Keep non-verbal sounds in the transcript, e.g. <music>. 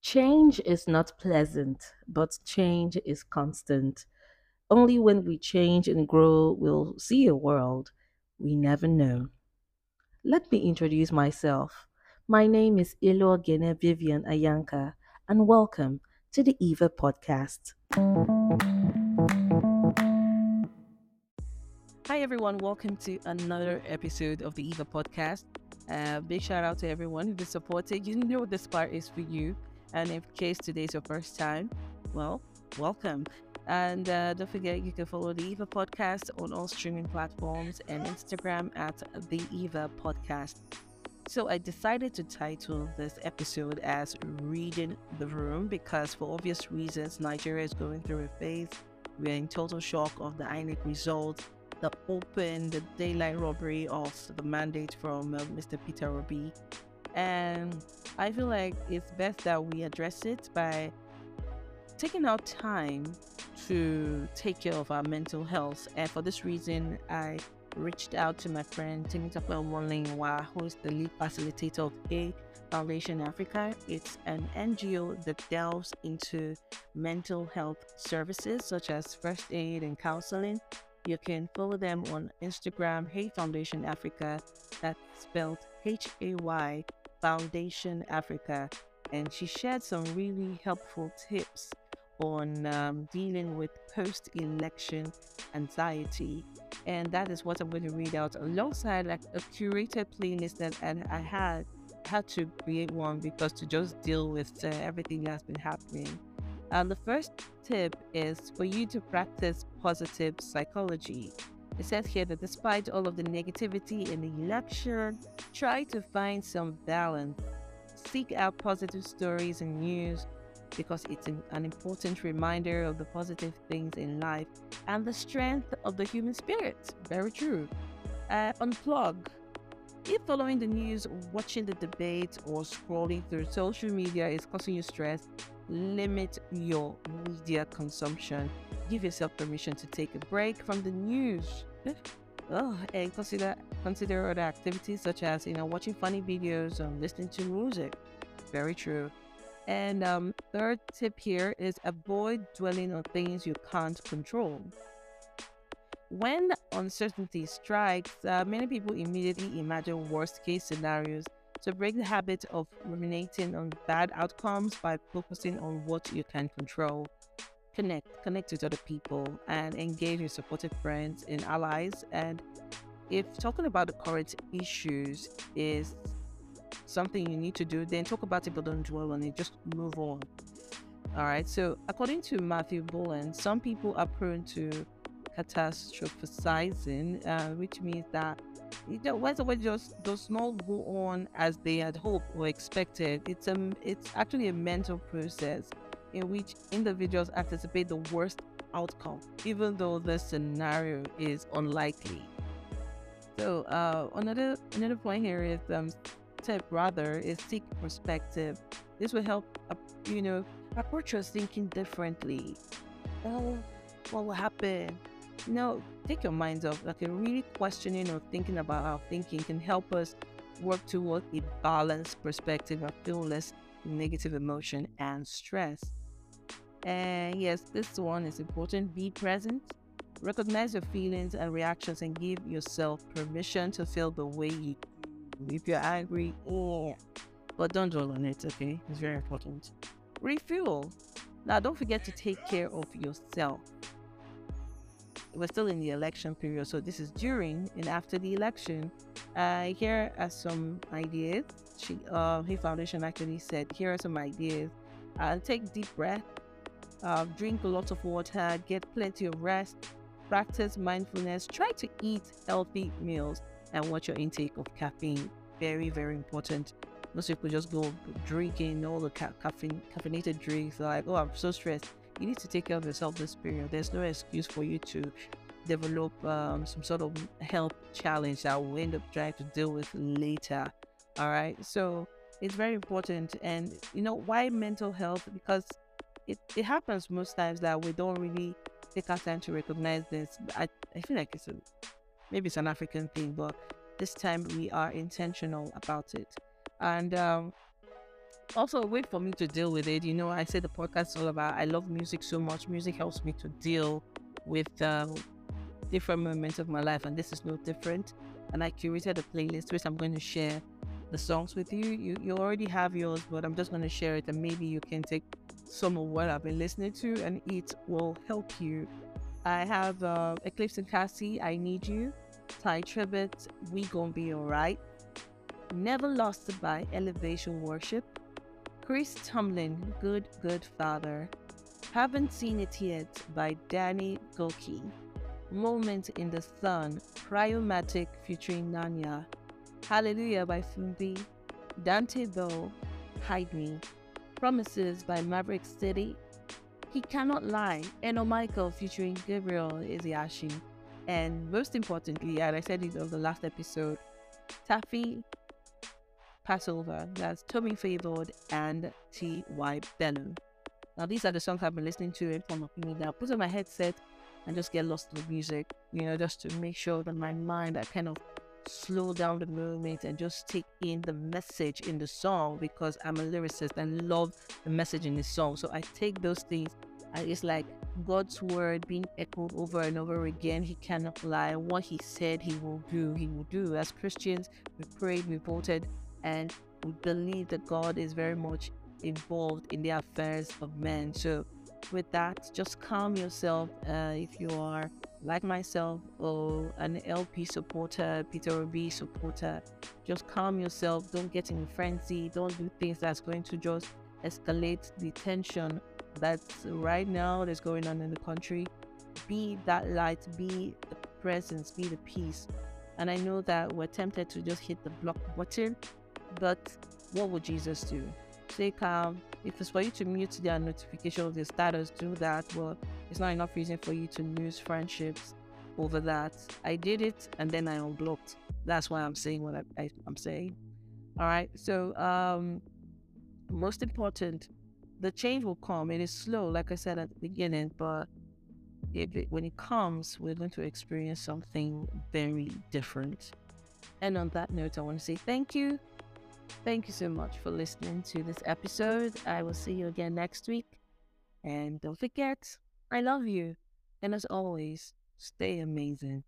Change is not pleasant, but change is constant. Only when we change and grow will see a world we never know. Let me introduce myself. My name is Ilo Gene Vivian Ayanka, and welcome to the EVA podcast. Hi, everyone. Welcome to another episode of the EVA podcast. Uh, big shout out to everyone who has supported. You know this part is for you. And in case today is your first time, well, welcome. And uh, don't forget, you can follow the Eva podcast on all streaming platforms and Instagram at the Eva podcast. So I decided to title this episode as Reading the Room because, for obvious reasons, Nigeria is going through a phase. We're in total shock of the INEC results, the open, the daylight robbery of the mandate from uh, Mr. Peter Obi. And I feel like it's best that we address it by taking our time to take care of our mental health. And for this reason, I reached out to my friend Temitope Molingwa, who is the lead facilitator of A Foundation Africa. It's an NGO that delves into mental health services such as first aid and counseling. You can follow them on Instagram, Hay Foundation Africa. That's spelled H A Y Foundation Africa. And she shared some really helpful tips on um, dealing with post election anxiety. And that is what I'm going to read out alongside like a curated playlist that I had had to create one because to just deal with uh, everything that's been happening. And the first tip is for you to practice positive psychology. It says here that despite all of the negativity in the election, try to find some balance. Seek out positive stories and news because it's an, an, important reminder of the positive things in life and the strength of the human spirit. Very true. Uh, unplug. If following the news, watching the debate, or scrolling through social media is causing you stress, limit your media consumption. Give yourself permission to take a break from the news. <laughs> Oh, and consider consider other activities such as you know watching funny videos or listening to music. Very true. And um, third tip here is avoid dwelling on things you can't control. When uncertainty strikes, uh, many people immediately imagine worst case scenarios. So break the habit of ruminating on bad outcomes by focusing on what you can control. Connect, connect with other people, and engage with supportive friends and allies. And if talking about the current issues is something you need to do, then talk about it, but don't dwell on it. Just move on. All right. So, according to Matthew Boland, some people are prone to catastrophizing, uh, which means that you know, someone just does not go on as they had hoped or expected, it's a it's actually a mental process in which individuals anticipate the worst outcome, even though the scenario is unlikely. So uh, another another point here is um, tip rather is seek perspective. This will help, uh, you know, approach your thinking differently. Oh, what will happen? You know, take your minds off. Like a really questioning or thinking about our thinking can help us work towards a balanced perspective and feel less negative emotion and stress. And yes, this one is important. Be present. Recognize your feelings and reactions and give yourself permission to feel the way you if you're angry, oh, but don't dwell on it, okay? It's very important. Refuel. Now, don't forget to take care of yourself. We're still in the election period, so this is during and after the election. Uh, here are some ideas. She, uh, Foundation actually said, here are some ideas. Uh, take deep breath, uh, drink a lot of water, get plenty of rest, practice mindfulness, try to eat healthy meals and watch your intake of caffeine. Very, very important. Most people just go drinking all the ca- caffeine, caffeinated drinks. Like, oh, I'm so stressed. You need to take care of yourself this period. There's no excuse for you to develop um, some sort of health challenge that will end up trying to deal with later. All right. So it's very important. And you know why mental health? Because it, it happens most times that we don't really take our time to recognize this. I, I feel like it's a maybe it's an African thing, but this time we are intentional about it. And um, also a way for me to deal with it. You know, I say the podcast is all about I love music so much. Music helps me to deal with um, different moments of my life, and this is no different. And I curated a playlist which I'm going to share the songs with you. You you already have yours, but I'm just to share it, and maybe you can take some of what I've been listening to, and it will help you. I have uh, Eclipse and Cassie. I need you. Tye Tribbett. We gonna be alright. Never Lost by Elevation Worship. Chris Tomlin, Good Good Father. Haven't Seen It Yet by Danny Gokey. Moment in the Sun, Cryomatic featuring Nanya. Hallelujah by Fumbi. Dante Bowe, Hide Me. Promises by Maverick City. He Cannot Lie, Eno Michael featuring Gabriel Eziashi. And most importantly, and I said it on the last episode, Taffy Passover. That's Tomi Favored and T.Y. Bello. Now, these are the songs I've been listening to in front of me now. Put on my headset and just get lost in the music, you know, just to make sure that my mind, I kind of slow down the moment and just take in the message in the song because I'm a lyricist and love the message in the song. So I take those things and it's like God's word being echoed over and over again. He cannot lie. What he said he will do, he will do. As Christians, we prayed, we voted, and we believe that God is very much involved in the affairs of men. So with that, just calm yourself uh, if you are like myself or an LP supporter, Peter Obi supporter. Just calm yourself. Don't get in a frenzy. Don't do things that's going to just escalate the tension that's right now that's going on in the country. Be that light, be the presence, be the peace. And I know that we're tempted to just hit the block button, but what would Jesus do? Stay calm, if it's for you to mute their notifications, their status, do that. Well, it's not enough reason for you to lose friendships over that. I did it and then I unblocked. That's why I'm saying what I, I, am saying. All right. So, um, most important, the change will come. It is slow, like I said at the beginning, but it, when it comes, we're going to experience something very different. And on that note, I want to say thank you Thank you so much for listening to this episode. I will see you again next week. And don't forget, I love you. And as always, stay amazing.